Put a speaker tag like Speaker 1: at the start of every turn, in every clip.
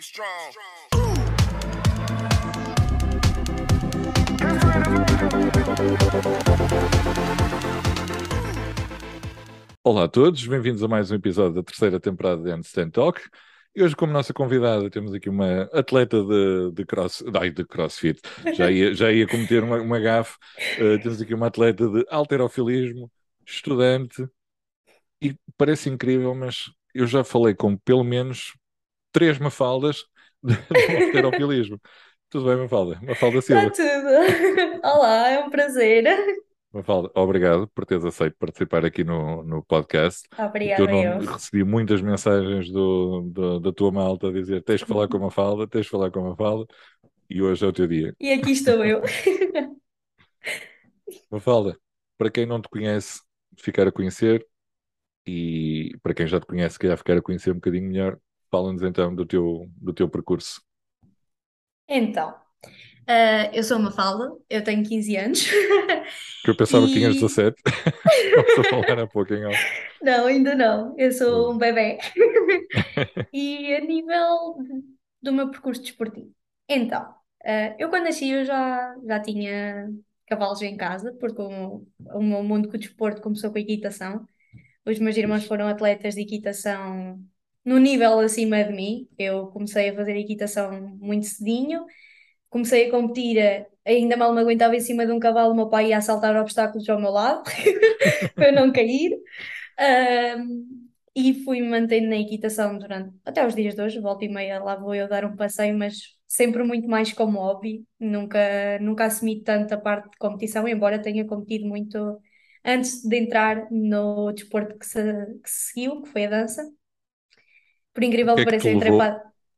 Speaker 1: strong.
Speaker 2: Olá a todos, bem-vindos a mais um episódio da terceira temporada de Handstand Talk. E hoje, como nossa convidada, temos aqui uma atleta de, de, cross, ai, de crossfit. Já ia, já ia cometer uma, uma gafe. Uh, temos aqui uma atleta de alterofilismo, estudante, e parece incrível, mas eu já falei com pelo menos três mafaldas de, alterofilismo. Tudo bem, Mafalda? Mafalda
Speaker 3: Está
Speaker 2: Silva.
Speaker 3: tudo. Olá, é um prazer.
Speaker 2: Mafalda, obrigado por teres aceito participar aqui no, no podcast.
Speaker 3: Obrigada,
Speaker 2: nome,
Speaker 3: eu.
Speaker 2: recebi muitas mensagens do, do- da tua malta a dizer tens que falar com a Mafalda, tens que falar com a Mafalda, e hoje é o teu dia.
Speaker 3: E aqui estou eu.
Speaker 2: Mafalda, para quem não te conhece, ficar a conhecer, e para quem já te conhece, calhar ficar a conhecer um bocadinho melhor, fala-nos então do teu, do teu percurso.
Speaker 3: Então, ah, eu sou uma Mafalda, eu tenho 15 anos.
Speaker 2: Que eu pensava que tinhas
Speaker 3: E.
Speaker 2: 17, estavas a falar há pouco em off.
Speaker 3: Não, ainda não. Eu sou um bebé. E a nível de- do meu percurso desportivo. Então, ah, eu quando nasci eu já, já tinha cavalos em casa, porque o, o meu mundo com o desporto começou com a equitação. Os meus irmãos
Speaker 2: Fixe.
Speaker 3: foram atletas de equitação no nível acima de mim. Eu comecei a fazer equitação muito cedinho. Comecei a competir, eh, ainda mal me aguentava em cima de um cavalo, meu pai ia saltar obstáculos ao meu lado para não cair. Ahm, e fui-me mantendo na equitação durante até os dias de hoje, volta e meia lá vou eu dar um passeio, mas sempre muito mais como hobby. Nunca, nunca assumi tanta parte de competição, embora tenha competido muito antes de entrar no desporto que se, que se seguiu, que foi a dança. Por incrível
Speaker 2: que
Speaker 3: que
Speaker 2: é
Speaker 3: pareça, entrei
Speaker 2: levou,
Speaker 3: para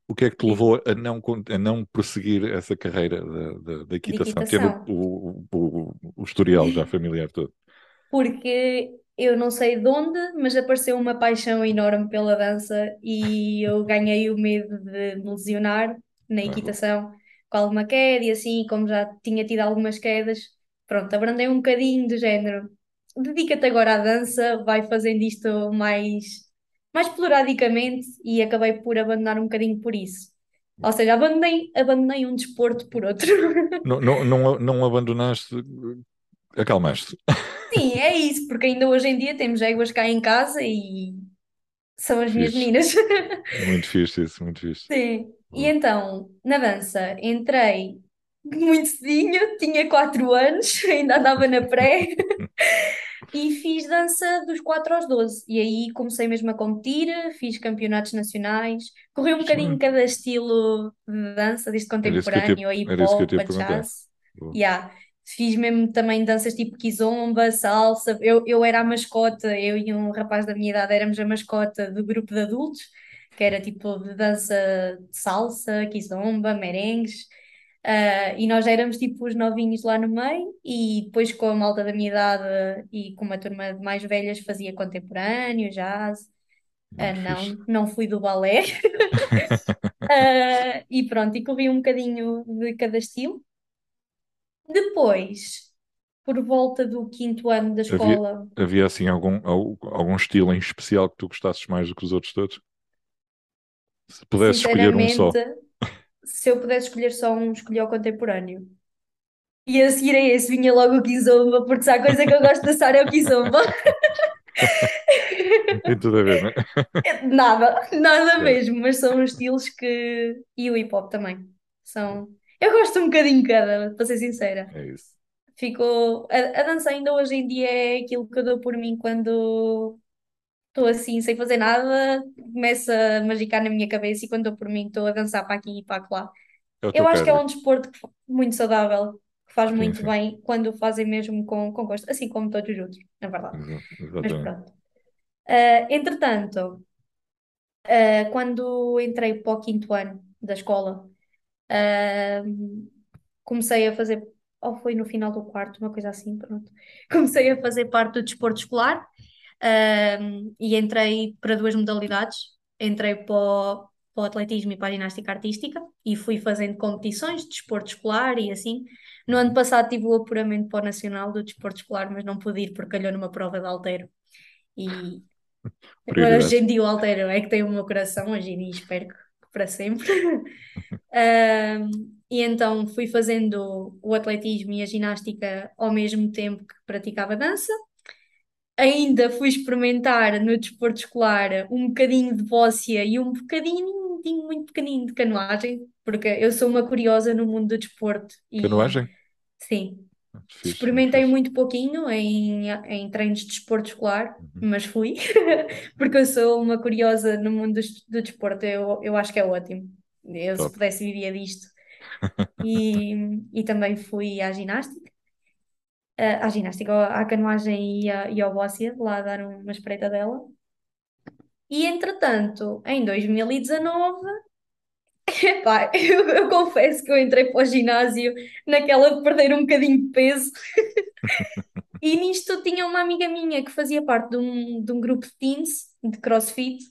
Speaker 2: o que é que te levou a não, a não prosseguir essa carreira da, da, da equitação, tendo
Speaker 3: equitação.
Speaker 2: o, o, o, o historial já familiar todo?
Speaker 3: porque eu não sei de onde, mas apareceu uma paixão enorme pela dança e eu ganhei o medo de me lesionar na equitação com alguma queda e assim, como já tinha tido algumas quedas, pronto, abrandei um bocadinho do género. Dedica-te agora à dança, vai fazendo isto mais, mais esporadicamente e acabei por abandonar um bocadinho por isso. Ou seja, abandonei, abandonei um desporto por outro.
Speaker 2: Não, não, não, não abandonaste, acalmaste.
Speaker 3: Sim, é isso, porque ainda hoje em dia temos éguas cá em casa e são as minhas
Speaker 2: Fixe.
Speaker 3: meninas.
Speaker 2: Muito fixe isso, muito fixe.
Speaker 3: Sim. E então, na dança, entrei muito cedinho, tinha 4 anos, ainda andava na pré, e fiz dança dos 4 aos 12. E aí comecei mesmo a competir, fiz campeonatos nacionais, corri um bocadinho cada estilo de dança, desde contemporâneo a hip
Speaker 2: era isso que eu te
Speaker 3: hop,
Speaker 2: ia
Speaker 3: a
Speaker 2: perguntar.
Speaker 3: jazz. Yeah. Fiz mesmo também danças tipo kizomba, salsa. Eu, eu era a mascota, eu e um rapaz da minha idade éramos a mascota do grupo de adultos, que era tipo de dança de salsa, kizomba, merengues. Ah, e nós éramos tipo os novinhos lá no meio, e depois com a malta da minha idade e com uma turma de mais velhas fazia contemporâneo, jazz. Ah,
Speaker 2: fixe.
Speaker 3: não, não fui do balé. Ah, e pronto, e corri um bocadinho de cada estilo. Depois, por volta do quinto ano da
Speaker 2: Havia,
Speaker 3: escola,
Speaker 2: havia assim algum, al- algum estilo em especial que tu gostasses mais do que os outros todos? Se pudesse escolher um só.
Speaker 3: Se eu pudesse escolher só um, escolhi o contemporâneo. E a seguir a esse vinha logo o kizomba, porque se há coisa que eu gosto de dançar é o kizomba.
Speaker 2: Tem tudo a ver, não é?
Speaker 3: Nada, nada
Speaker 2: É,
Speaker 3: mesmo, mas são os estilos que. E o hip hop também. São. Eu gosto um bocadinho cada, para ser sincera.
Speaker 2: é isso.
Speaker 3: Ficou. A, a dança ainda hoje em dia é aquilo que eu dou por mim quando estou assim, sem fazer nada, começa a magicar na minha cabeça e quando dou por mim estou a dançar para aqui e para lá.
Speaker 2: É
Speaker 3: Eu
Speaker 2: teu
Speaker 3: acho que é um desporto muito saudável, que faz
Speaker 2: Sim,
Speaker 3: muito
Speaker 2: sim.
Speaker 3: bem quando o fazem mesmo com, com gosto, assim como todos os outros, na verdade. Mas pronto. Ah, entretanto, ah, quando entrei para o quinto ano da escola, ah, comecei a fazer, ou foi no final do quarto, uma coisa assim, pronto. Comecei a fazer parte do desporto escolar, e entrei para duas modalidades. Entrei para o, para o atletismo e para a ginástica artística e fui fazendo competições de desporto escolar e assim. No ano passado tive o apuramento para o Nacional do Desporto Escolar, mas não pude ir porque calhou numa prova de halteiro. E agora hoje em dia o halteiro é que tem o meu coração hoje em dia espero que para sempre. Uh, e então fui fazendo o atletismo e a ginástica ao mesmo tempo que praticava dança. Ainda fui experimentar no desporto escolar um bocadinho de bóssia e um bocadinho, muito pequenino de canoagem, porque eu sou uma curiosa no mundo do desporto. E,
Speaker 2: Canoagem?
Speaker 3: sim,
Speaker 2: Fixe,
Speaker 3: experimentei muito pouquinho em, em treinos de desporto escolar,
Speaker 2: Uhum.
Speaker 3: mas fui, porque eu sou uma curiosa no mundo do, do desporto, eu, eu acho que é ótimo. Eu, se
Speaker 2: Top.
Speaker 3: pudesse, vivia disto. E, e também fui à ginástica, ah, à ginástica, à canoagem e, à, e ao bóssia, lá dar uma espreita dela. E entretanto, em 2019, epá, eu, eu confesso que eu entrei para o ginásio naquela de perder um bocadinho de peso. E nisto tinha uma amiga minha que fazia parte de um, de um grupo de teens, de crossfit,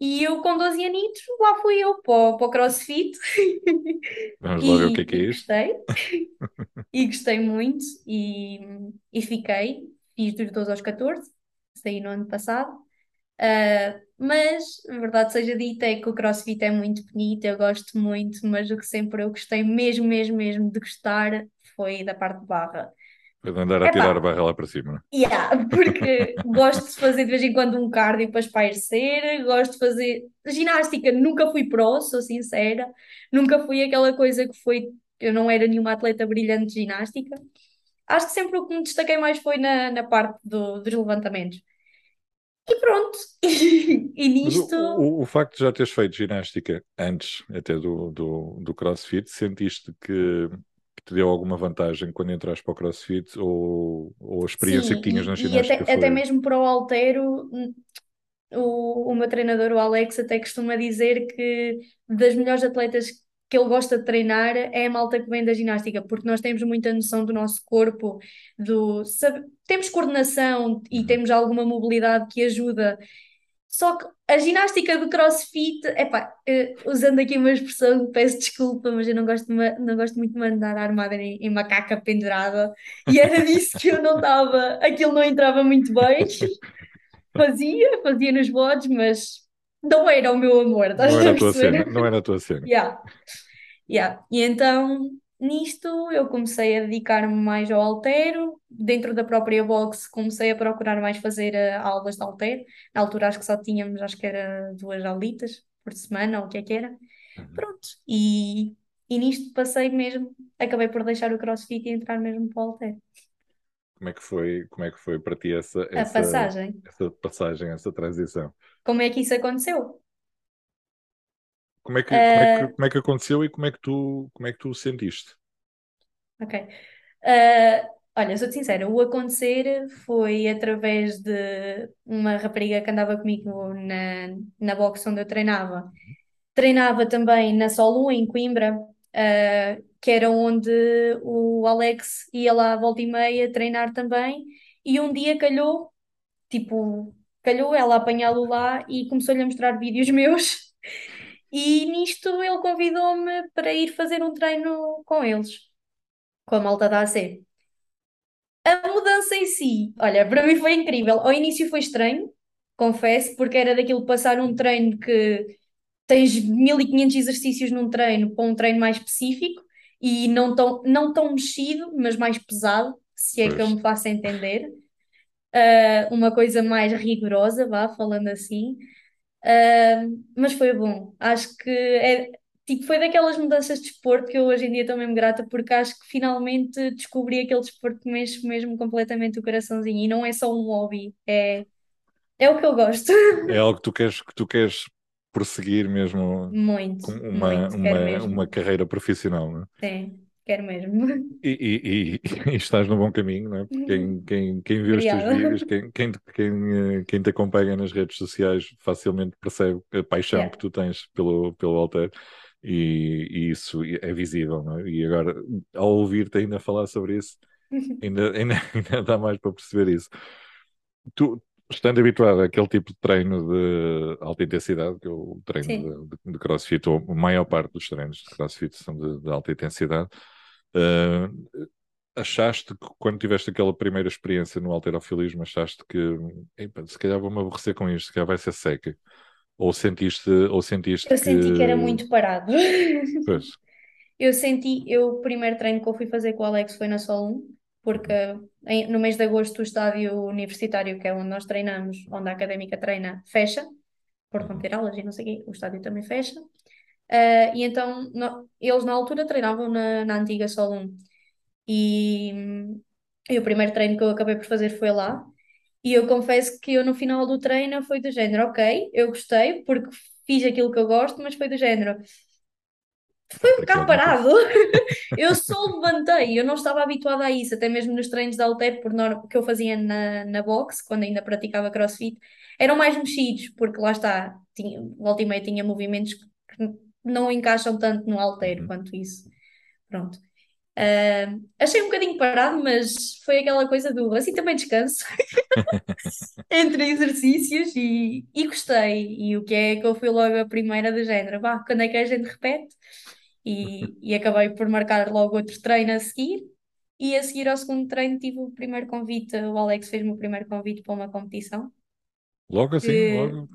Speaker 3: e eu com 12 anitos, lá fui eu para, o- para o crossfit
Speaker 2: Vamos lá ver o que é que é isto.
Speaker 3: gostei, e gostei muito e, e fiquei, fiz dos 12 aos 14, saí no ano passado. Ah, mas, verdade seja dita, é que o CrossFit é muito bonito, eu gosto muito, mas o que sempre eu gostei mesmo, mesmo, mesmo de gostar foi da parte de barra.
Speaker 2: Foi de andar a tirar a barra lá para cima. não é?
Speaker 3: Yeah, porque gosto de fazer de vez em quando um cardio para espairecer, gosto de fazer ginástica, nunca fui pró, sou sincera, nunca fui aquela coisa que foi, eu não era nenhuma atleta brilhante de ginástica. Acho que sempre o que me destaquei mais foi na, na parte do- dos levantamentos. E pronto, e,
Speaker 2: Mas o,
Speaker 3: nisto,
Speaker 2: o, o facto de já teres feito ginástica antes até do, do, do CrossFit, sentiste que te deu alguma vantagem quando entraste para o CrossFit ou, ou a experiência que
Speaker 3: sim,
Speaker 2: tinhas na
Speaker 3: e, e
Speaker 2: ginástica
Speaker 3: até, até
Speaker 2: foi.
Speaker 3: mesmo para o haltero, o, o meu treinador, o Alex, até costuma dizer que das melhores atletas que ele gosta de treinar é a malta que vem da ginástica, porque nós temos muita noção do nosso corpo, do, sabe- temos coordenação e
Speaker 2: Uhum.
Speaker 3: temos alguma mobilidade que ajuda. Só que a ginástica do CrossFit, epá, eh, usando aqui uma expressão, peço desculpa, mas eu não gosto, não gosto muito de mandar armada em, em macaca pendurada, e era disso que eu não estava, aquilo não entrava muito bem. Fazia, fazia nos bodes, mas não era o meu amor, estás
Speaker 2: Não
Speaker 3: a
Speaker 2: era a tua cena, não era a tua cena.
Speaker 3: Yeah, yeah. E então, nisto, eu comecei a dedicar-me mais ao haltero. Dentro da própria box, comecei a procurar mais fazer eh, aulas de haltero. Na altura, acho que só tínhamos, acho que era duas aulitas por semana, ou o que é que era.
Speaker 2: Uhum.
Speaker 3: Pronto. E, e nisto passei mesmo, acabei por deixar o CrossFit e entrar mesmo para o haltero.
Speaker 2: Como é que foi, como é que foi para ti essa,
Speaker 3: A
Speaker 2: essa,
Speaker 3: passagem.
Speaker 2: essa passagem, essa transição?
Speaker 3: Como é que isso aconteceu?
Speaker 2: Como é que, como é que, como é que aconteceu e como é que tu, como é que tu o sentiste?
Speaker 3: Ok. Ah, olha, sou-te sincera, o acontecer foi através de uma rapariga que andava comigo na, na box onde eu treinava. Treinava também na Solu, em Coimbra, ah, que era onde o Alex ia lá à volta e meia treinar também. E um dia calhou, tipo, calhou ela apanhá-lo lá e começou-lhe a mostrar vídeos meus. E nisto ele convidou-me para ir fazer um treino com eles, com a malta da AC. A mudança em si, olha, para mim foi incrível. Ao início foi estranho, confesso, porque era daquilo passar um treino que tens 1500 exercícios num treino para um treino mais específico e não tão, não tão mexido, mas mais pesado, se é que eu
Speaker 2: Pois.
Speaker 3: me faço entender. Ah, uma coisa mais rigorosa, vá, falando assim. Mas foi bom. Acho que é, tipo, foi daquelas mudanças de desporto que eu hoje em dia estou mesmo grata porque acho que finalmente descobri aquele desporto que mexe mesmo completamente o coraçãozinho e não é só um hobby, é, é o que eu gosto.
Speaker 2: É algo que tu queres, que tu queres prosseguir mesmo
Speaker 3: Muito,
Speaker 2: uma,
Speaker 3: muito,
Speaker 2: uma,
Speaker 3: mesmo.
Speaker 2: uma carreira profissional, não é?
Speaker 3: Sim, quero mesmo.
Speaker 2: E, e, e- estás no bom caminho, não é? Porque quem, quem, quem vê os teus vídeos, quem, quem, quem, eh, quem te acompanha nas redes sociais, facilmente percebe a paixão
Speaker 3: Yeah.
Speaker 2: que tu tens pelo, pelo Alter e, e isso é visível, não é? E agora, ao ouvir-te ainda falar sobre isso, ainda, ainda, ainda dá mais para perceber isso. Tu, estando habituado àquele tipo de treino de alta intensidade, que é o treino de, de, de CrossFit, ou a maior parte dos treinos de CrossFit são de, de alta intensidade, eh, achaste que quando tiveste aquela primeira experiência no halterofilismo, achaste que "Epa, se calhar vou-me aborrecer com isto, se calhar vai ser seca? Ou sentiste, ou sentiste
Speaker 3: Eu senti que era
Speaker 2: que.
Speaker 3: muito parado.
Speaker 2: Pois.
Speaker 3: Eu senti, eu, o primeiro treino que eu fui fazer com o Alex foi na Sol 1, porque em- no mês de agosto o estádio universitário, que é onde nós treinamos, onde a académica treina, fecha, por não ter aulas e não sei o quê, o estádio também fecha. Ah, e então no- eles na altura treinavam na, na antiga Sol 1. E, e o primeiro treino que eu acabei por fazer foi lá. E eu confesso que eu no final do treino foi do género, ok, eu gostei porque fiz aquilo que eu gosto, mas foi do género, foi um bocado parado. Eu só levantei, eu não estava habituada a isso, até mesmo nos treinos de halter, por norma, que eu fazia na, na box, quando ainda praticava crossfit, eram mais mexidos, porque lá está, tinha, volta e meia tinha movimentos que não encaixam tanto no halter
Speaker 2: Uhum.
Speaker 3: quanto isso. Pronto. Ah, achei um bocadinho parado, mas foi aquela coisa do assim também descanso entre exercícios e, e gostei. E o que é que eu fui logo a primeira do género, vá, quando é que a gente repete? E, e acabei por marcar logo outro treino a seguir. E a seguir ao segundo treino tive o primeiro convite, o Alex fez-me o primeiro convite para uma competição.
Speaker 2: Logo assim,
Speaker 3: Que,
Speaker 2: logo.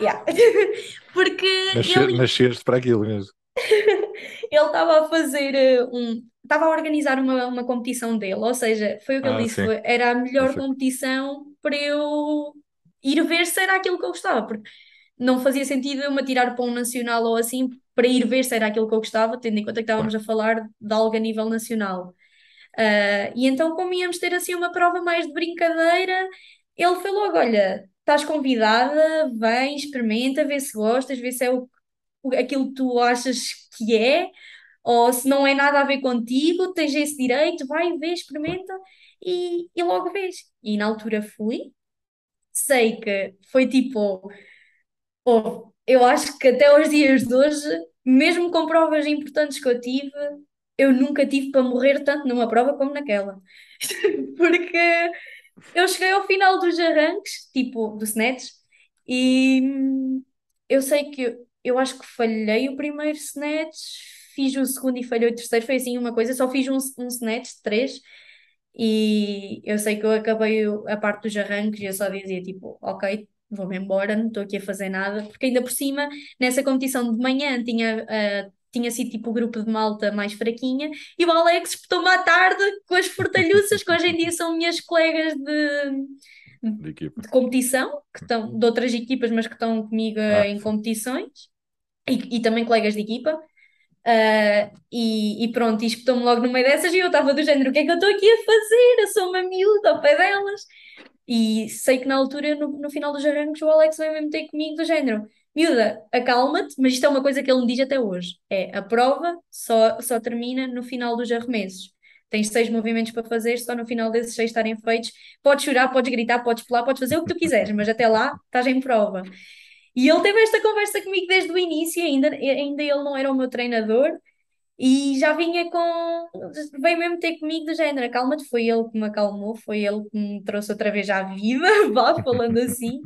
Speaker 3: Yeah. Porque
Speaker 2: Nasce,
Speaker 3: ele
Speaker 2: nasceste para aquilo mesmo.
Speaker 3: ele estava a fazer eh, um. Estava a organizar uma, uma competição dele, ou seja, foi o que ele
Speaker 2: Ah,
Speaker 3: disse,
Speaker 2: sim.
Speaker 3: foi, era a melhor competição para eu ir ver se era aquilo que eu gostava, porque não fazia sentido eu me atirar para um nacional ou assim para ir ver se era aquilo que eu gostava, tendo em conta que estávamos a falar de algo a nível nacional. Ah, e então, como íamos ter assim uma prova mais de brincadeira, ele foi logo: Olha, estás convidada, vem, experimenta, vê se gostas, vê se é o, o- aquilo que tu achas que é, ou se não é nada a ver contigo, tens esse direito, vai, vê, experimenta e, e logo vês. E na altura fui, sei que foi tipo. Oh, eu acho que até os dias de hoje, mesmo com provas importantes que eu tive, eu nunca tive para morrer tanto numa prova como naquela. Porque eu cheguei ao final dos arranques, tipo, do snatch, e hum, eu sei que eu, eu acho que falhei o primeiro snatch, fiz o segundo e falhei o terceiro, foi assim uma coisa, só fiz um, um snatch três, e eu sei que eu acabei a parte dos arranques e eu só dizia tipo, ok, vou-me embora, não estou aqui a fazer nada, porque ainda por cima, nessa competição de manhã tinha, ah, tinha sido tipo o grupo de malta mais fraquinha e o Alex espetou-me à tarde com as fortalhuças, que hoje em dia são minhas colegas de,
Speaker 2: De
Speaker 3: de competição, que estão de outras equipas, mas que estão comigo
Speaker 2: Ah,
Speaker 3: em competições e, e também colegas de equipa. Ah, e, e pronto, e espetou-me logo no meio dessas e eu estava do género: o que é que eu estou aqui a fazer? Eu sou uma miúda ao pé delas. E sei que na altura, no, no final dos arranques, o Alex veio mesmo ter comigo do género: miúda, acalma-te, mas isto é uma coisa que ele me diz até hoje: é a prova só, só termina no final dos arremessos. Tens seis movimentos para fazer, só no final desses seis estarem feitos. Podes chorar, podes gritar, podes pular, podes fazer o que tu quiseres, mas até lá estás em prova. E ele teve esta conversa comigo desde o início, ainda, ainda ele não era o meu treinador, e já vinha com. Veio mesmo ter comigo do género, acalma-te, foi ele que me acalmou, foi ele que me trouxe outra vez à vida, vá, falando assim.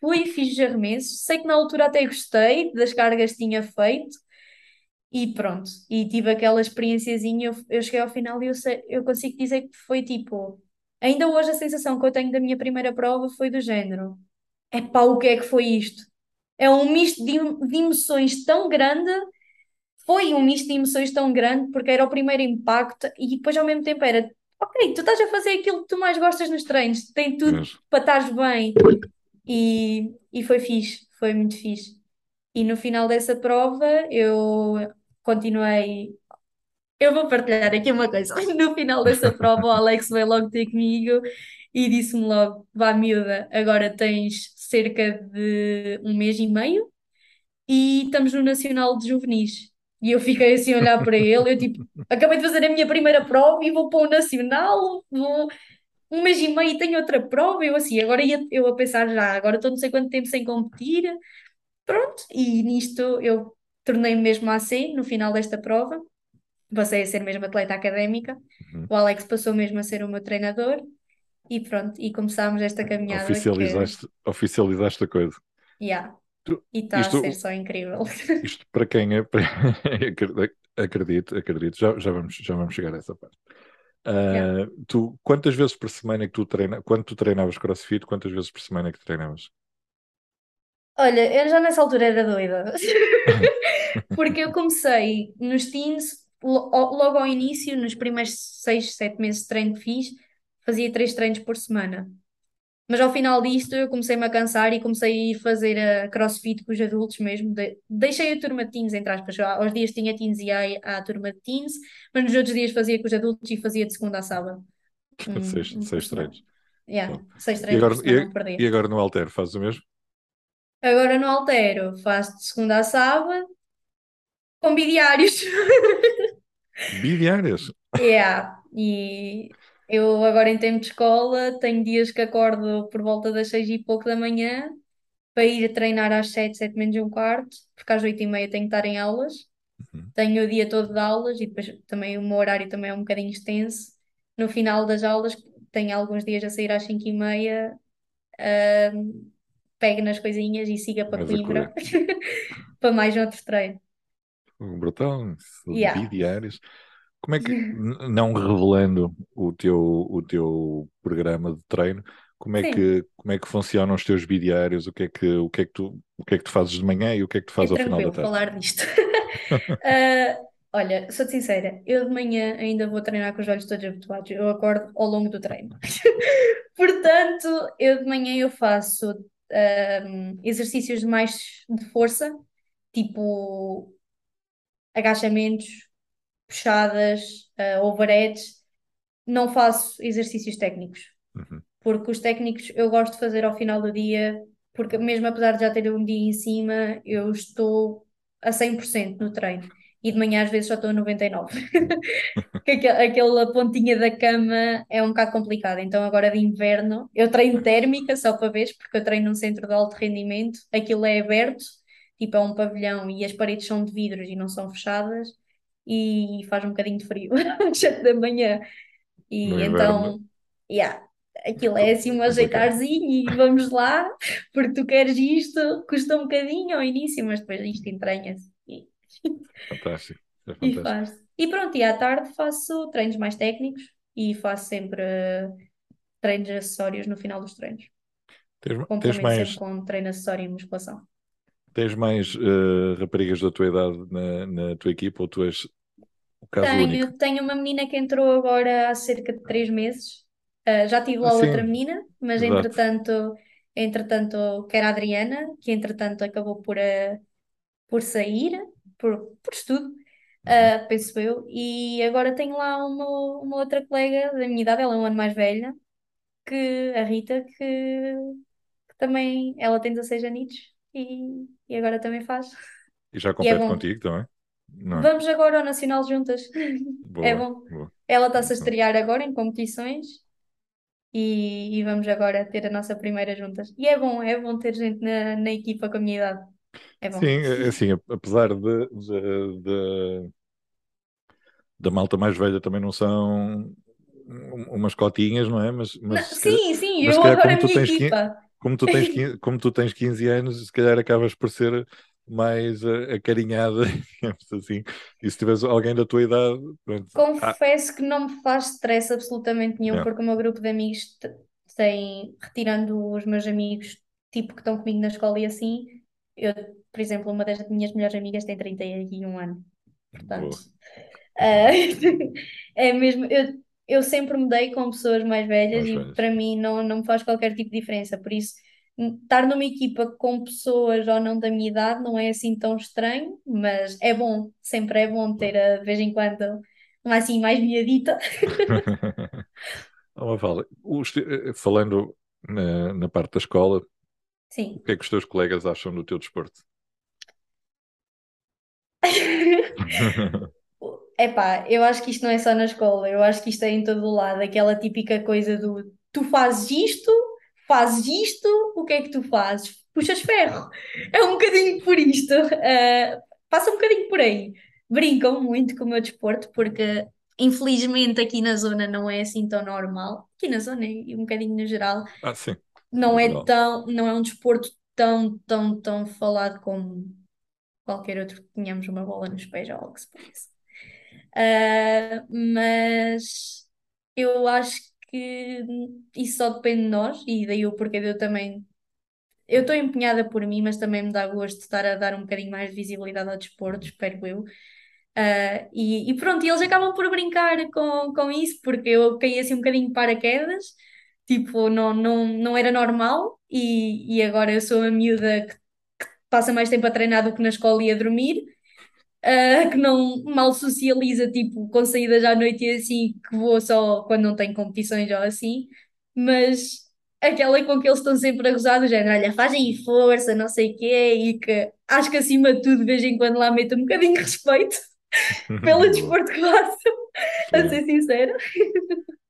Speaker 3: Fui, fiz os arremessos, sei que na altura até gostei das cargas que tinha feito, e pronto, e tive aquela experiênciazinha, eu, eu cheguei ao final e eu, sei- eu consigo dizer que foi tipo. Ainda hoje a sensação que eu tenho da minha primeira prova foi do género. Epá, o que é que foi isto? É um misto de, de emoções tão grande foi um misto de emoções tão grande porque era o primeiro impacto e depois ao mesmo tempo era ok, tu estás a fazer aquilo que tu mais gostas nos treinos, tem tudo
Speaker 2: Mesmo.
Speaker 3: para estares bem e, e foi fixe, foi muito fixe. E no final dessa prova eu continuei. Eu vou partilhar aqui uma coisa. No final dessa prova, o Alex veio logo ter comigo e disse-me logo: Vá, miúda, agora tens cerca de um mês e meio e estamos no Nacional de Juvenis. E eu fiquei assim a olhar para ele, eu tipo, acabei de fazer a minha primeira prova e vou para o Nacional, vou um mês e meio e tenho outra prova, eu assim, agora ia eu a pensar já, agora estou não sei quanto tempo sem competir, pronto, e nisto eu tornei-me mesmo a C no final desta prova, passei a ser mesmo atleta académica,
Speaker 2: Uhum.
Speaker 3: o Alex passou mesmo a ser o meu treinador, e pronto, e começámos esta caminhada que,
Speaker 2: Oficializaste, oficializaste a coisa.
Speaker 3: yeah,
Speaker 2: Tu-
Speaker 3: e está a ser só incrível.
Speaker 2: isto para quem é. para- acredito, acredito, já, já, vamos, já vamos chegar a essa parte.
Speaker 3: Yeah.
Speaker 2: Ah, tu, quantas vezes por semana é que tu treinas? Quando tu treinavas CrossFit, quantas vezes por semana é que treinavas?
Speaker 3: Olha, eu já nessa altura era doida. Porque eu comecei nos teens, logo ao início, nos primeiros seis, sete meses de treino que fiz, fazia três treinos por semana. Mas ao final disto eu comecei-me a cansar e comecei a ir fazer a CrossFit com os adultos mesmo. De- deixei a turma de teens, entre aspas. Aos dias tinha teens e ia à turma de teens, mas nos outros dias fazia com os adultos e fazia de segunda a sábado.
Speaker 2: Seis,
Speaker 3: um por
Speaker 2: seis treinos.
Speaker 3: Yeah, seis
Speaker 2: E
Speaker 3: treinos por
Speaker 2: agora, e, e agora no halter fazes o mesmo?
Speaker 3: Agora no haltero faço de segunda a sábado, com bidiários.
Speaker 2: Bidiárias.
Speaker 3: Yeah. E eu agora em tempo de escola tenho dias que acordo por volta das seis e pouco da manhã para ir treinar às sete, sete menos um quarto, porque às oito e meia tenho que estar em aulas.
Speaker 2: Uhum.
Speaker 3: Tenho o dia todo de aulas e depois também o meu horário também é um bocadinho extenso. No final das aulas tenho alguns dias a sair às cinco e meia, ahm, pego nas coisinhas e siga para
Speaker 2: a
Speaker 3: Coimbra para mais outro treino.
Speaker 2: Brutal.
Speaker 3: Yeah.
Speaker 2: Bidiárias. Como é que, não revelando o teu, o teu programa de treino, como é
Speaker 3: Sim.
Speaker 2: que, como é que funcionam os teus bidiários? O que é que, o que é que tu, o que é que tu fazes de manhã e o que é que tu
Speaker 3: É
Speaker 2: fazes ao final da tarde?
Speaker 3: falar disto. Ah, olha, sou-te sincera, eu de manhã ainda vou treinar com os olhos todos habituados. Eu acordo ao longo do treino. Portanto, eu de manhã eu faço ahm, exercícios mais de força, tipo agachamentos, puxadas, ah, overheads. Não faço exercícios técnicos
Speaker 2: Uhum.
Speaker 3: porque os técnicos eu gosto de fazer ao final do dia, porque mesmo apesar de já ter um dia em cima, eu estou a 100% no treino. E de manhã às vezes só estou a 99%. Que aque- Aquela pontinha da cama é um bocado complicado. Então agora de inverno, eu treino térmica só para ver, porque eu treino num centro de alto rendimento. Aquilo é aberto, tipo é um pavilhão e as paredes são de vidros e não são fechadas. E faz um bocadinho de frio às 7 da manhã.
Speaker 2: No
Speaker 3: E
Speaker 2: inverno,
Speaker 3: então, yeah, aquilo é assim um ajeitarzinho e vamos lá, porque tu queres isto, custa um bocadinho ao início, mas depois isto entranha-se e,
Speaker 2: Fantástico. É
Speaker 3: e
Speaker 2: fantástico.
Speaker 3: faz. E pronto, e à tarde faço treinos mais técnicos e faço sempre eh, treinos acessórios no final dos treinos.
Speaker 2: Tens, tens mais,
Speaker 3: com treino acessório e musculação.
Speaker 2: tens mais eh, raparigas da tua idade na, na tua equipa ou tu és o caso único?
Speaker 3: Tenho, tenho uma menina que entrou agora há cerca de três meses. Ah, já tive lá
Speaker 2: Ah,
Speaker 3: outra menina, mas
Speaker 2: exato.
Speaker 3: entretanto, entretanto, que era a Adriana, que entretanto acabou por, ah, por sair, por, por estudo, ah, penso eu. E agora tenho lá uma, uma outra colega da minha idade, ela é um ano mais velha, que a Rita, que, que também, ela tem 16 aninhos e, e agora também faz.
Speaker 2: E já
Speaker 3: é
Speaker 2: compete
Speaker 3: bom.
Speaker 2: contigo também? Não é?
Speaker 3: Vamos agora ao Nacional juntas. É
Speaker 2: Boa,
Speaker 3: bom.
Speaker 2: boa.
Speaker 3: Ela está-se a estrear agora em competições e, e vamos agora ter a nossa primeira juntas. E é bom, é bom ter gente na, na equipa com a minha idade. É bom.
Speaker 2: Sim, é assim, apesar de, de- de- da malta mais velha também não são um- umas cotinhas, não é? Mas,
Speaker 3: Não,
Speaker 2: mas, se calhar,
Speaker 3: sim, sim,
Speaker 2: mas
Speaker 3: eu
Speaker 2: calhar
Speaker 3: agora
Speaker 2: como
Speaker 3: a
Speaker 2: tu
Speaker 3: minha equipa.
Speaker 2: como tu tens, quin- como tu tens 15 anos, se calhar acabas por ser mais eh, acarinhada, digamos assim. E se tiveres alguém da tua idade, pronto. Ah,
Speaker 3: Confesso que não me faz stress absolutamente nenhum,
Speaker 2: não.
Speaker 3: porque o meu grupo de amigos te- tem, retirando os meus amigos, tipo, que estão comigo na escola e assim, eu, por exemplo, uma das minhas melhores amigas tem 31 anos. Portanto, ah, é mesmo, eu, eu sempre me dei com pessoas mais velhas
Speaker 2: Mais
Speaker 3: e
Speaker 2: velhas.
Speaker 3: para mim não, não me faz qualquer tipo de diferença. Por isso, estar numa equipa com pessoas ou não da minha idade não é assim tão estranho, mas é bom, sempre é bom ter a, de vez em quando uma assim mais miadita.
Speaker 2: Oh, Mafalda, os te- eh, falando na, na parte da escola, o
Speaker 3: Sim.
Speaker 2: que é que os teus colegas acham do teu desporto?
Speaker 3: Epá, eu acho que isto não é só na escola, eu acho que isto é em todo o lado, aquela típica coisa do tu fazes isto, fazes isto, o que é que tu fazes? Puxas ferro. É um bocadinho por isto. ah, passa um bocadinho por aí. Brincam muito com o meu desporto, porque infelizmente aqui na zona não é assim tão normal. Aqui na zona e um bocadinho no geral,
Speaker 2: Ah, sim,
Speaker 3: não
Speaker 2: no
Speaker 3: é
Speaker 2: geral.
Speaker 3: tão, não é um desporto tão, tão, tão falado como qualquer outro que tenhamos uma bola nos pés ou algo que se pareça. Ah, mas eu acho que isso só depende de nós, e daí o porquê de eu também eu estou empenhada por mim, mas também me dá gosto de estar a dar um bocadinho mais de visibilidade ao desporto, espero eu. Uh, e, e, pronto, e eles acabam por brincar com, com isso, porque eu caí assim um bocadinho paraquedas, tipo, não, não, não era normal, e, e agora eu sou a miúda que, que passa mais tempo a treinar do que na escola e a dormir, uh, que não mal socializa, tipo, com saídas à noite e assim, que vou só quando não tenho competições ou assim, mas aquela com que eles estão sempre a gozar do género, olha, fazem força, não sei o quê, e que acho que acima de tudo, de vez em quando lá meto um bocadinho de respeito pelo desporto que faço, a ser sincera.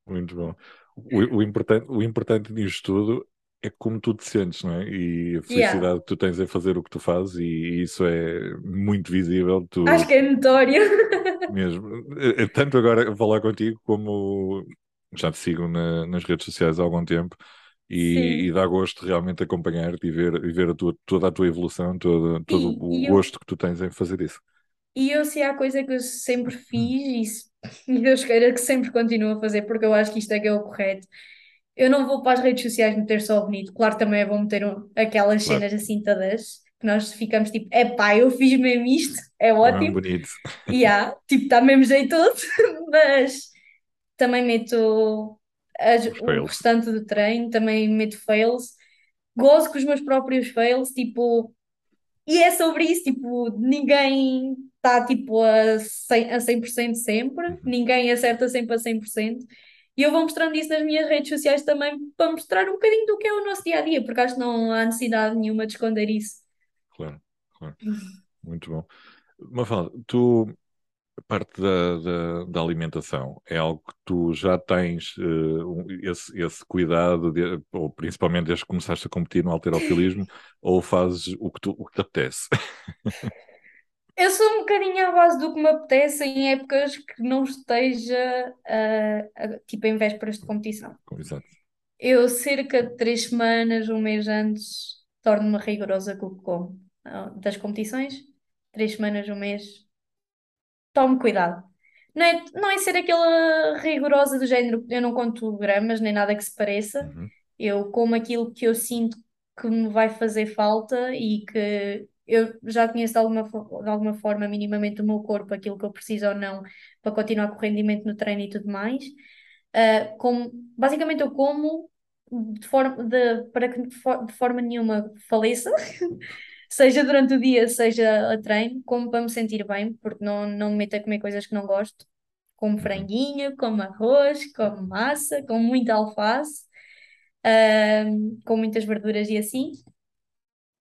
Speaker 2: Muito bom. O, o, importante, o importante nisto tudo é como tu te sentes, não é? E a felicidade yeah. que tu tens em fazer o que tu fazes, e isso é muito visível. Tu...
Speaker 3: Acho que é notório.
Speaker 2: Mesmo. É, é tanto agora falar contigo, como já te sigo na, nas redes sociais há algum tempo, e, e, dá gosto realmente acompanhar-te e ver, e ver a tua, toda a tua evolução, todo, todo o gosto eu, que tu tens em fazer isso.
Speaker 3: E eu, se há coisa que eu sempre fiz, e, e Deus queira que sempre continuo a fazer, porque eu acho que isto é que é o correto, eu não vou para as redes sociais meter só bonito. Claro, também é bom meter um, aquelas claro. cenas assim todas, que nós ficamos tipo, é pá, eu fiz mesmo isto, é ótimo.
Speaker 2: Não, bonito.
Speaker 3: E yeah, tipo, está mesmo jeitoso, mas também meto as, o restante do treino, também meto fails, gozo com os meus próprios fails, tipo, e é sobre isso, tipo, ninguém está tipo a 100%, a 100 sempre, uhum. ninguém acerta sempre a 100%. E eu vou mostrando isso nas minhas redes sociais também para mostrar um bocadinho do que é o nosso dia a dia, porque acho que não há necessidade nenhuma de esconder isso.
Speaker 2: Claro, claro. Muito bom. Mafalda, tu a parte da, da, da, alimentação é algo que tu já tens uh, esse, esse, cuidado, de, ou principalmente desde que começaste a competir no alterofilismo, ou fazes o que, tu, o que te apetece?
Speaker 3: Eu sou um bocadinho à base do que me apetece em épocas que não esteja uh, uh, tipo em vésperas de competição.
Speaker 2: Exato.
Speaker 3: Eu cerca de três semanas, um mês antes, torno-me rigorosa com o que como. Das competições, três semanas, um mês, tome cuidado. Não é, não é ser aquela rigorosa do género, eu não conto gramas nem nada que se pareça. Uhum. Eu como aquilo que eu sinto que me vai fazer falta e que eu já conheço de alguma, de alguma forma minimamente o meu corpo, aquilo que eu preciso ou não para continuar com o rendimento no treino e tudo mais. Uh, como, basicamente eu como de forma, de, para que de forma nenhuma faleça seja durante o dia, seja a treino, como para me sentir bem, porque não, não me meto a comer coisas que não gosto, como uhum. franguinho, como arroz, como massa, com muita alface, uh, com muitas verduras e assim.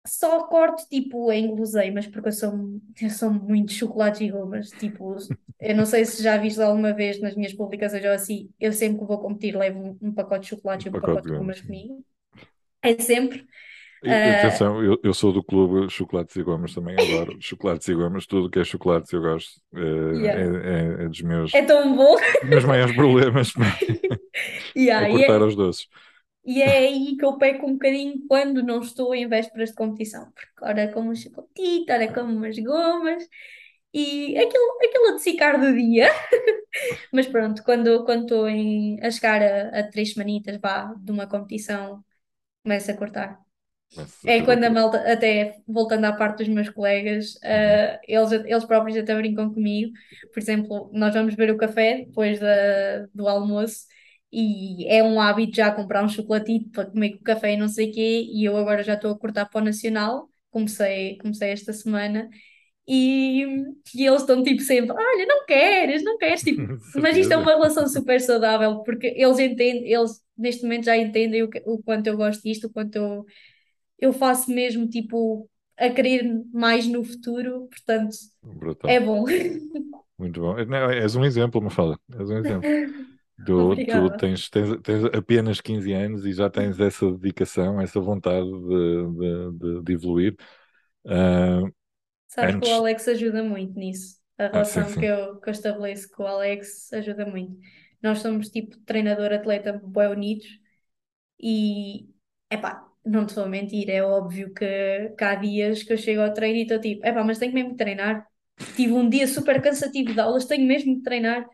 Speaker 3: Só corto tipo em guloseimas, porque eu sou, eu sou muito chocolates e gomas. Tipo, eu não sei se já viste alguma vez nas minhas publicações ou assim, eu sempre que vou competir levo um, pacote de chocolates um e um pacote, de gomas comigo. É sempre.
Speaker 2: E, atenção, eu, eu, sou do clube Chocolates e Gomas também, adoro chocolates e gomas, tudo que é chocolates eu gosto, é, yeah. é, é, é, dos meus,
Speaker 3: é tão bom.
Speaker 2: meus maiores problemas yeah, é cortar yeah. os doces.
Speaker 3: E é aí que eu peco um bocadinho quando não estou em vésperas de competição, porque ora como um chocolatito, ora como umas gomas, e aquilo, aquilo a dessicar do dia. Mas pronto, quando, quando estou em, a chegar a, a três semanitas vá, de uma competição, começo a cortar. É quando a malta, até voltando à parte dos meus colegas, uh, eles, eles próprios até brincam comigo. Por exemplo, nós vamos ver o café depois da, do almoço e é um hábito já comprar um chocolatito para comer com café e não sei o quê. E eu agora já estou a cortar para o Nacional, comecei, comecei esta semana. E, e eles estão tipo sempre, olha, não queres, não queres, tipo, mas isto é uma relação super saudável, porque eles entendem, eles neste momento já entendem o, que, o quanto eu gosto disto, o quanto eu eu faço mesmo tipo a querer mais no futuro, portanto Brutal. é bom.
Speaker 2: Muito bom. Não, és um exemplo, me fala. És um exemplo. Tu, tu tens, tens, tens, apenas 15 anos e já tens essa dedicação, essa vontade de, de, de, de evoluir. Uh,
Speaker 3: Sabes antes... que o Alex ajuda muito nisso. A relação ah, sim, sim. Que, eu, que eu estabeleço com o Alex ajuda muito. Nós somos tipo treinador-atleta bem unidos e epá, não te vou mentir, é óbvio que, que há dias que eu chego ao treino e estou tipo, epá, mas tenho mesmo que treinar. Tive um dia super cansativo de aulas, tenho mesmo que treinar.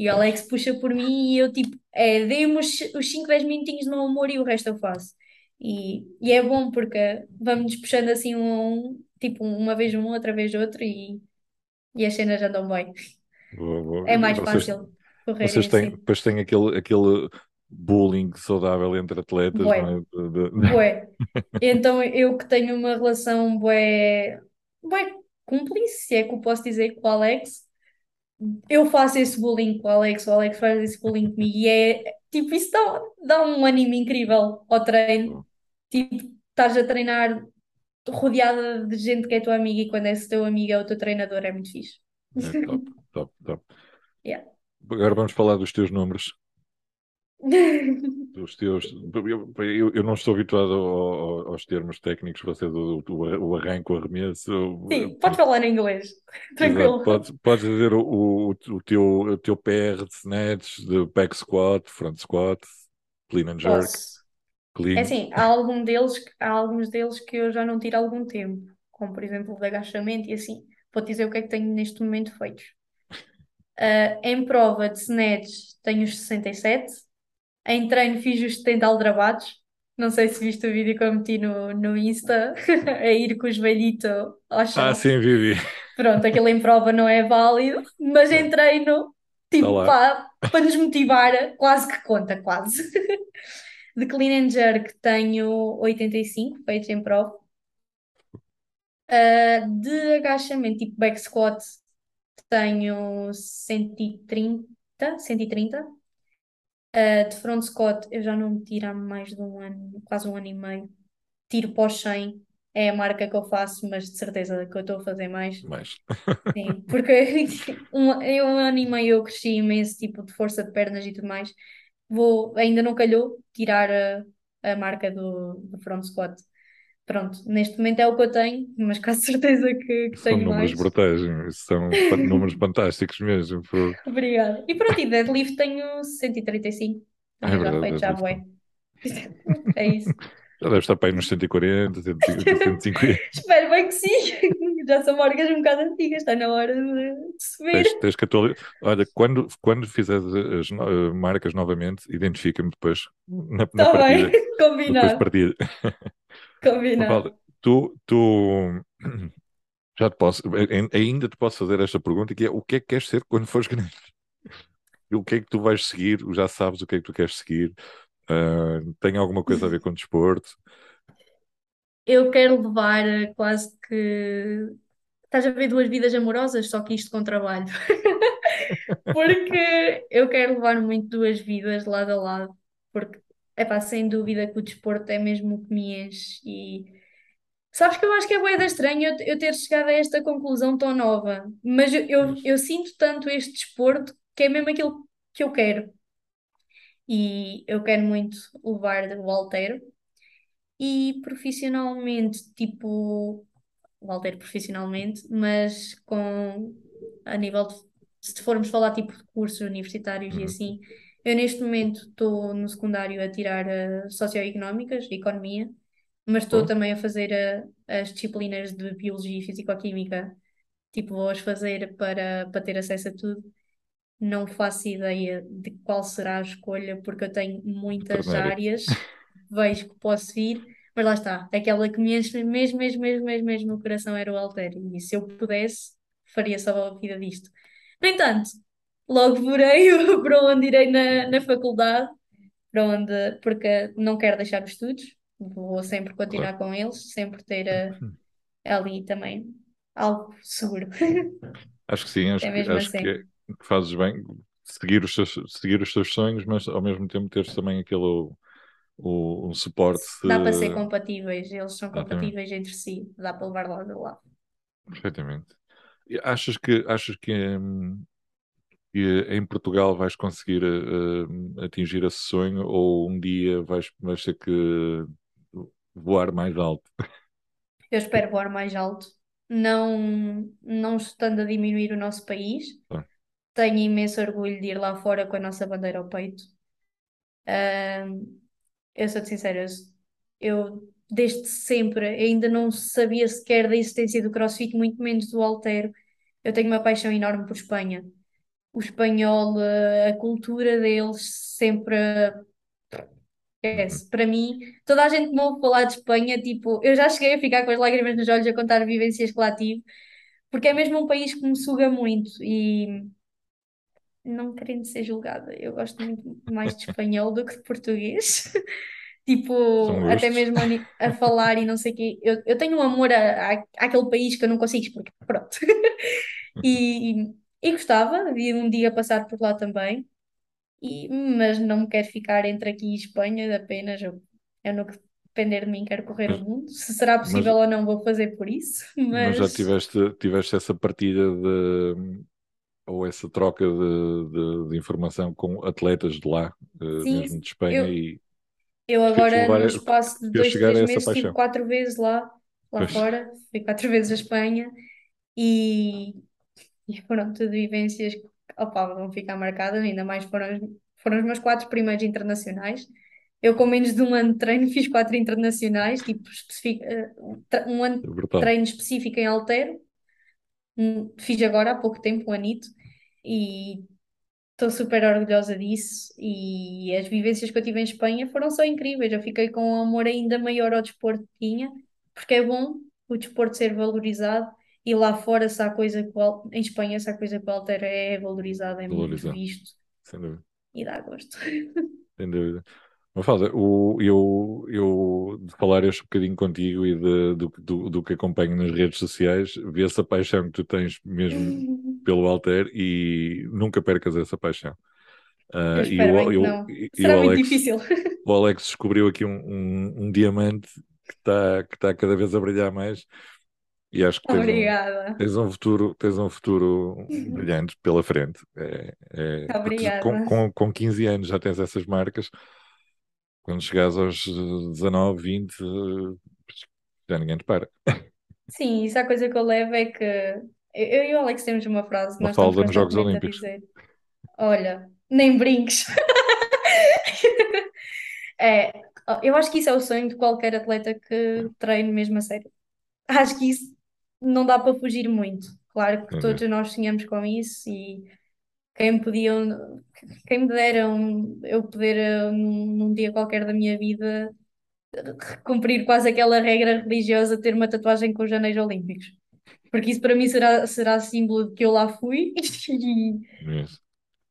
Speaker 3: E o Alex puxa por mim e eu tipo, é, dei-me os, os 5, 10 minutinhos no amor e o resto eu faço. E, e é bom porque vamos puxando assim um tipo uma vez um, outra vez outro e, e as cenas andam bem.
Speaker 2: Boa, boa.
Speaker 3: É mais
Speaker 2: Vocês,
Speaker 3: fácil correrem
Speaker 2: vocês têm,
Speaker 3: assim.
Speaker 2: depois têm aquele, aquele bullying saudável entre atletas,
Speaker 3: Bué,
Speaker 2: não é?
Speaker 3: Bué. Então eu que tenho uma relação bué, bué cúmplice, se é que eu posso dizer, com o Alex, eu faço esse bullying com o Alex, o Alex faz esse bullying comigo e é tipo, isso dá, dá um ânimo incrível ao treino. Tipo, estás a treinar rodeada de gente que é tua amiga e quando esse teu amigo é o teu treinador é muito fixe.
Speaker 2: É top, top, top.
Speaker 3: Yeah.
Speaker 2: Agora vamos falar dos teus números. Dos teus. Eu, eu, não estou habituado ao- ao- aos termos técnicos, você do, do, o arranque, o arremesso.
Speaker 3: Sim, podes falar em inglês, tranquilo.
Speaker 2: podes, podes dizer o, o, o teu, o teu PR de snatch, de back squat, front squat, clean and jerk,
Speaker 3: Posso.
Speaker 2: clean.
Speaker 3: É assim, há algum deles, há alguns deles que eu já não tiro há algum tempo, como por exemplo o de agachamento e assim. Vou-te dizer o que é que tenho neste momento feitos. Ah, em prova de snatch tenho os 67, em treino fiz os 70 aldrabados. Não sei se viste o vídeo que eu meti no, no Insta, a ir com o joelhito ao
Speaker 2: Ah,
Speaker 3: chão.
Speaker 2: sim, Vivi.
Speaker 3: Pronto, aquilo em prova não é válido, mas em treino, tipo,
Speaker 2: lá.
Speaker 3: para, para nos motivar, quase que conta, quase. De clean and jerk tenho 85 feitos em prova. Uh, de agachamento, tipo back squat, tenho 130, 130. Uh, de front squat, eu já não me tiro há mais de um ano, quase um ano e meio. Tiro para os 100, é a marca que eu faço, mas de certeza que eu estou a fazer mais.
Speaker 2: Mas,
Speaker 3: Sim, porque um, eu um ano e meio eu cresci imenso, tipo, de força de pernas e tudo mais. Vou, ainda não calhou tirar a, a marca do, do front squat. Pronto, neste momento é o que eu tenho, mas com a certeza que, que
Speaker 2: são
Speaker 3: tenho
Speaker 2: números
Speaker 3: mais.
Speaker 2: brutais, são fa- números fantásticos mesmo. Pô.
Speaker 3: Obrigada. E pronto, e deadlift tenho 135.
Speaker 2: É
Speaker 3: Também já
Speaker 2: verdade,
Speaker 3: feito, já bué. É isso.
Speaker 2: Já deve estar para aí nos 140, 150, 150.
Speaker 3: Espero bem que sim. Já são marcas um bocado antigas, está na hora de, subir.
Speaker 2: Tens, tens que atualizar. Olha, quando, quando fizeres as no- eh, marcas novamente, identifica-me depois na, na
Speaker 3: Está
Speaker 2: partida.
Speaker 3: bem,
Speaker 2: Depois
Speaker 3: combinado,
Speaker 2: partida.
Speaker 3: Combinado.
Speaker 2: Tu, tu já te posso, ai- ainda te posso fazer esta pergunta que é o que é que queres ser quando fores grande? E O que é que tu vais seguir? Já sabes o que é que tu queres seguir? Ah, tem alguma coisa a ver com desporto?
Speaker 3: Eu quero levar eh, quase que. Estás a ver duas vidas amorosas, só que isto com trabalho. Porque eu quero levar muito duas vidas lado a lado. Porque, epá, sem dúvida que o desporto é mesmo o que me enche. E sabes que eu acho que é bué estranho eu, eu ter chegado a esta conclusão tão nova. Mas eu, eu, eu sinto tanto este desporto que é mesmo aquilo que eu quero. E eu quero muito levar o halteiro. E profissionalmente, tipo, o halteiro profissionalmente, mas com a nível de, se formos falar tipo de cursos universitários e
Speaker 2: Uhum.
Speaker 3: assim, eu neste momento estou no secundário a tirar eh, socioeconómicas, economia, mas estou também a fazer eh, as disciplinas de biologia e fisicoquímica, tipo, vou-as fazer para, para ter acesso a tudo. Não faço ideia de qual será a escolha, porque eu tenho muitas
Speaker 2: veterinária.
Speaker 3: áreas, vejo que posso ir, mas lá está, aquela que me enche mesmo, mesmo, mesmo, mesmo, mesmo o coração era o haltério, e se eu pudesse, faria só a vida disto. No entanto, logo verei para onde irei na, na faculdade, para onde, porque não quero deixar os estudos, vou sempre
Speaker 2: Claro.
Speaker 3: continuar com eles, sempre ter eh, ali também algo seguro.
Speaker 2: Acho que sim, acho,
Speaker 3: É
Speaker 2: que, acho
Speaker 3: assim.
Speaker 2: é- que fazes bem seguir os teus, seguir os teus sonhos, mas ao mesmo tempo teres também aquele o, um suporte.
Speaker 3: Dá para ser compatíveis, eles são compatíveis entre si, dá para levar lado a lado.
Speaker 2: Perfeitamente. Achas que, achas que, hum, que em Portugal vais conseguir eh, hum, atingir esse sonho ou um dia vais, vais ter que voar mais alto?
Speaker 3: Eu espero voar mais alto, não, não estando a diminuir o nosso país.
Speaker 2: Tá.
Speaker 3: Tenho imenso orgulho de ir lá fora com a nossa bandeira ao peito. Ahm, eu sou-te sincera, eu desde sempre ainda não sabia sequer da existência do CrossFit, muito menos do haltéro. Eu tenho uma paixão enorme por Espanha. O espanhol, eh, a cultura deles, sempre Esquece. Para mim, toda a gente que me ouve falar de Espanha, tipo, eu já cheguei a ficar com as lágrimas nos olhos a contar vivências que lá tive, porque é mesmo um país que me suga muito e não querendo ser julgada, eu gosto muito mais de espanhol do que de português. Tipo, até mesmo a, a falar e não sei o quê. Eu, eu tenho um amor a, a- àquele país que eu não consigo explicar. Pronto. E, e gostava de um dia passar por lá também. E, mas não me quero ficar entre aqui e Espanha apenas. Eu, eu no que depender de mim quero correr o
Speaker 2: Mas,
Speaker 3: mundo. Se será
Speaker 2: mas,
Speaker 3: possível ou não, vou fazer por isso.
Speaker 2: mas já
Speaker 3: Mas
Speaker 2: tiveste, tiveste essa partilha de, ou essa troca de, de, de informação com atletas de lá, eh,
Speaker 3: sim,
Speaker 2: mesmo de Espanha,
Speaker 3: eu,
Speaker 2: e
Speaker 3: eu agora, no espaço de dois, três meses, estive
Speaker 2: paixão.
Speaker 3: quatro vezes lá, lá
Speaker 2: Pois,
Speaker 3: fora. Fui quatro vezes a Espanha e, e foram tudo vivências que, opá, vão ficar marcadas. Ainda mais foram, os- foram os meus quatro primeiros internacionais. Eu, com menos de um ano de treino, fiz quatro internacionais, tipo, especific- eh, um ano
Speaker 2: é
Speaker 3: de treino específico em halteiro. Hum, Fiz agora há pouco tempo, um anito, e estou super orgulhosa disso. E as vivências que eu tive em Espanha foram só incríveis. Eu fiquei com um amor ainda maior ao desporto que tinha, porque é bom o desporto ser valorizado. E lá fora, se há coisa hal- em Espanha, se há coisa que o halter é valorizado, é muito
Speaker 2: Valorizar,
Speaker 3: visto
Speaker 2: sem dúvida.
Speaker 3: e dá gosto.
Speaker 2: Sem dúvida. Mafalda, o, eu, eu de falar este bocadinho contigo e de, do, do, do que acompanho nas redes sociais, vê-se a paixão que tu tens mesmo pelo Alter e nunca percas essa paixão.
Speaker 3: Eu
Speaker 2: Ah, e, o, eu, e
Speaker 3: Será
Speaker 2: o
Speaker 3: muito
Speaker 2: Alex,
Speaker 3: difícil.
Speaker 2: o Alex descobriu aqui um, um, um diamante que está que tá cada vez a brilhar mais e acho que tens um,
Speaker 3: Obrigada.
Speaker 2: tens um futuro, tens um futuro brilhante pela frente. É, é, porque com,
Speaker 3: Obrigada.
Speaker 2: com, com 15 anos já tens essas marcas, quando chegares aos eh, 19, 20, eh, já ninguém te para.
Speaker 3: Sim, isso é a coisa que eu levo é que eu e o Alex temos uma frase que
Speaker 2: Uma
Speaker 3: nós
Speaker 2: falda nos Jogos Olímpicos.
Speaker 3: dizer: Olha, nem brinques. É, eu acho que isso é o sonho de qualquer atleta que treine mesmo a sério. Acho que isso não dá para fugir muito. Claro que
Speaker 2: dúvida.
Speaker 3: todos nós sonhamos com isso e quem me podiam, quem me deram eu poder eh, num, num dia qualquer da minha vida cumprir quase aquela regra religiosa de ter uma tatuagem com os anéis olímpicos. Porque isso para mim será, será símbolo de que eu lá fui e.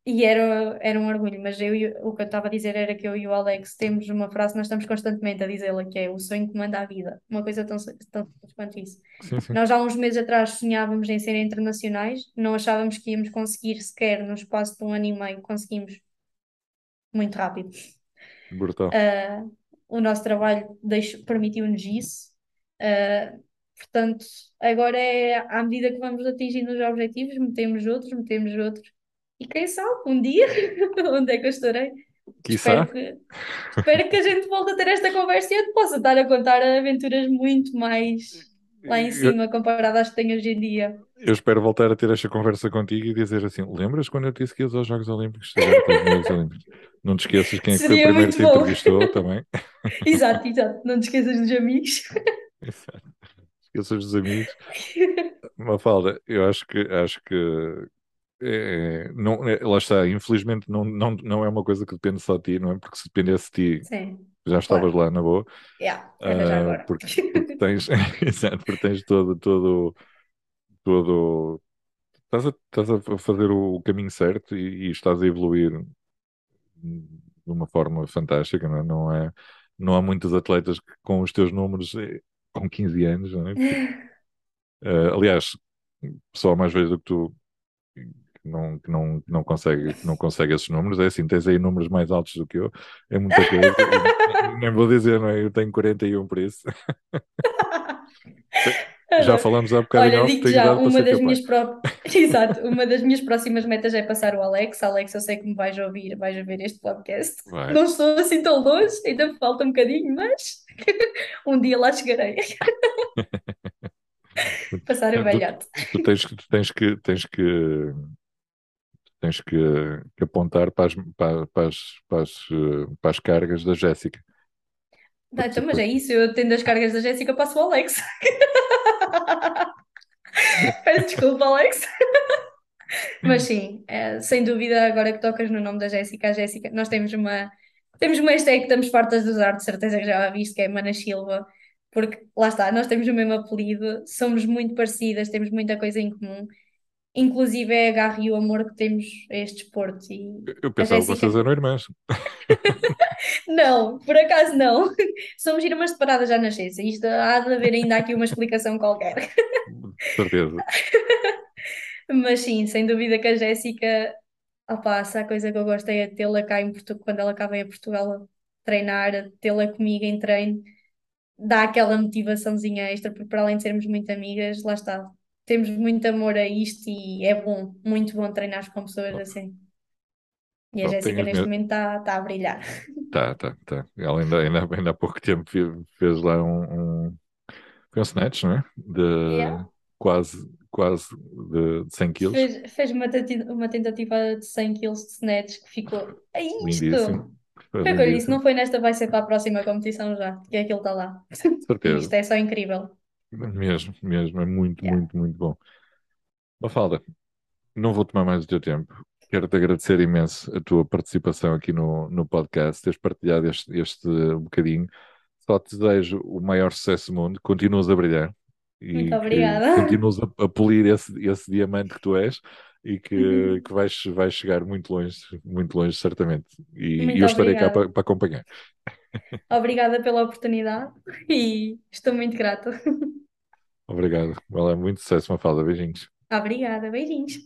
Speaker 3: e era, era um orgulho. Mas eu, o que eu estava a dizer era que eu e o Alex temos uma frase que nós estamos constantemente a dizê-la, que é o sonho que manda a vida. Uma coisa tão, tão simples quanto isso.
Speaker 2: Sim, sim.
Speaker 3: Nós há uns meses atrás sonhávamos em ser internacionais, não achávamos que íamos conseguir sequer no espaço de um ano e meio, conseguimos muito rápido.
Speaker 2: Brutal.
Speaker 3: Ah, o nosso trabalho permitiu-nos isso. Ah, portanto, agora é à medida que vamos atingindo os objetivos, metemos outros, metemos outros. E quem sabe, um dia, onde é que eu estarei? Espero que, espero que a gente volte a ter esta conversa e eu te possa estar a contar aventuras muito mais lá em
Speaker 2: Eu,
Speaker 3: cima comparadas às que tenho hoje em dia.
Speaker 2: eu espero voltar a ter esta conversa contigo e dizer assim: lembras quando eu disse que ias aos Jogos Olímpicos? Jogos Olímpicos. Não te esqueças quem é que foi o primeiro que te entrevistou também.
Speaker 3: Exato, exato. Não te esqueças dos amigos.
Speaker 2: Exato. Esqueças dos amigos. Mafalda, eu acho que acho que é, não, é, lá está, infelizmente não, não, não é uma coisa que depende só de ti, não é? Porque se dependesse de ti,
Speaker 3: Sim,
Speaker 2: já estavas
Speaker 3: claro.
Speaker 2: lá na boa,
Speaker 3: Yeah, era já
Speaker 2: Ah,
Speaker 3: agora.
Speaker 2: porque, porque tens, exato, porque tens todo, todo, todo, estás a, estás a fazer o caminho certo e, e estás a evoluir de uma forma fantástica, não é? Não é, não há muitos atletas que, com os teus números eh, com 15 anos, não é? Porque, ah, aliás, pessoal mais velho do que tu não, que não, não consegue, não consegue esses números, é assim, tens aí números mais altos do que eu, é muita coisa, nem vou dizer, não é? Eu tenho 41 por isso. Já falamos há bocado
Speaker 3: Olha, digo já, uma das minhas pró- Exato, uma das minhas próximas metas é passar o Alex. Alex, eu sei que me vais ouvir, vais ouvir este podcast.
Speaker 2: Vai.
Speaker 3: Não estou assim tão longe, ainda falta um bocadinho, mas um dia lá chegarei. Passar o
Speaker 2: Tu,
Speaker 3: velhote.
Speaker 2: tu tens, que- tu tens que tens que tens que, que apontar para as, para, para as, para as, para as cargas da Jéssica.
Speaker 3: Não, então, mas é isso, eu tendo as cargas da Jéssica, passo o Alex. Peço desculpa, Alex. Mas sim, é, sem dúvida, agora que tocas no nome da Jéssica, a Jéssica, nós temos uma, Temos uma hashtag que estamos fartas de usar, de certeza que já a viste, que é Mana Silva, porque lá está, nós temos o mesmo apelido, somos muito parecidas, temos muita coisa em comum, inclusive é a garra e o amor que temos a este desporto. E
Speaker 2: Eu
Speaker 3: a
Speaker 2: pensava que vocês eram irmãs.
Speaker 3: não, por acaso não, somos irmãs separadas já na nascença, isto há de haver ainda aqui uma explicação qualquer.
Speaker 2: De certeza.
Speaker 3: Mas sim, sem dúvida que a Jéssica, opá, se há coisa que eu gosto é tê-la cá em Portugal, quando ela cá vem a Portugal a treinar, tê-la comigo em treino, dá aquela motivaçãozinha extra, porque para além de sermos muito amigas, lá está, temos muito amor a isto e é bom, muito bom treinar com pessoas assim. E a
Speaker 2: Bom,
Speaker 3: Jéssica neste momento está tá a brilhar.
Speaker 2: Tá, tá, tá. Ela ainda, ainda, ainda há pouco tempo fe- fez lá um, um, foi um snatch, não é?
Speaker 3: Yeah.
Speaker 2: De quase, quase de, de 100 quilos.
Speaker 3: Fez, fez uma, tati- uma tentativa de 100 kg de snatch que ficou. É isto!
Speaker 2: Lindíssimo. Foi
Speaker 3: Foi o que eu disse,
Speaker 2: lindíssimo.
Speaker 3: não foi nesta, vai ser para a próxima competição já, que aquilo está lá.
Speaker 2: Certeza.
Speaker 3: isto é só incrível.
Speaker 2: Mesmo, mesmo. É muito,
Speaker 3: Yeah.
Speaker 2: muito, muito bom. Mafalda, não vou tomar mais o teu tempo. Quero-te agradecer imenso a tua participação aqui no, no podcast, teres partilhado este, este bocadinho. Só te desejo o maior sucesso do mundo, continuas a brilhar
Speaker 3: Muito
Speaker 2: e
Speaker 3: obrigada.
Speaker 2: continuas a, a polir esse, esse diamante que tu és e que, que vais, vais chegar muito longe, muito longe, certamente. E, e eu estarei cá para acompanhar.
Speaker 3: Obrigada pela oportunidade e estou muito grata.
Speaker 2: Obrigado. Lá, muito sucesso, Mafalda. Beijinhos.
Speaker 3: Obrigada, beijinhos.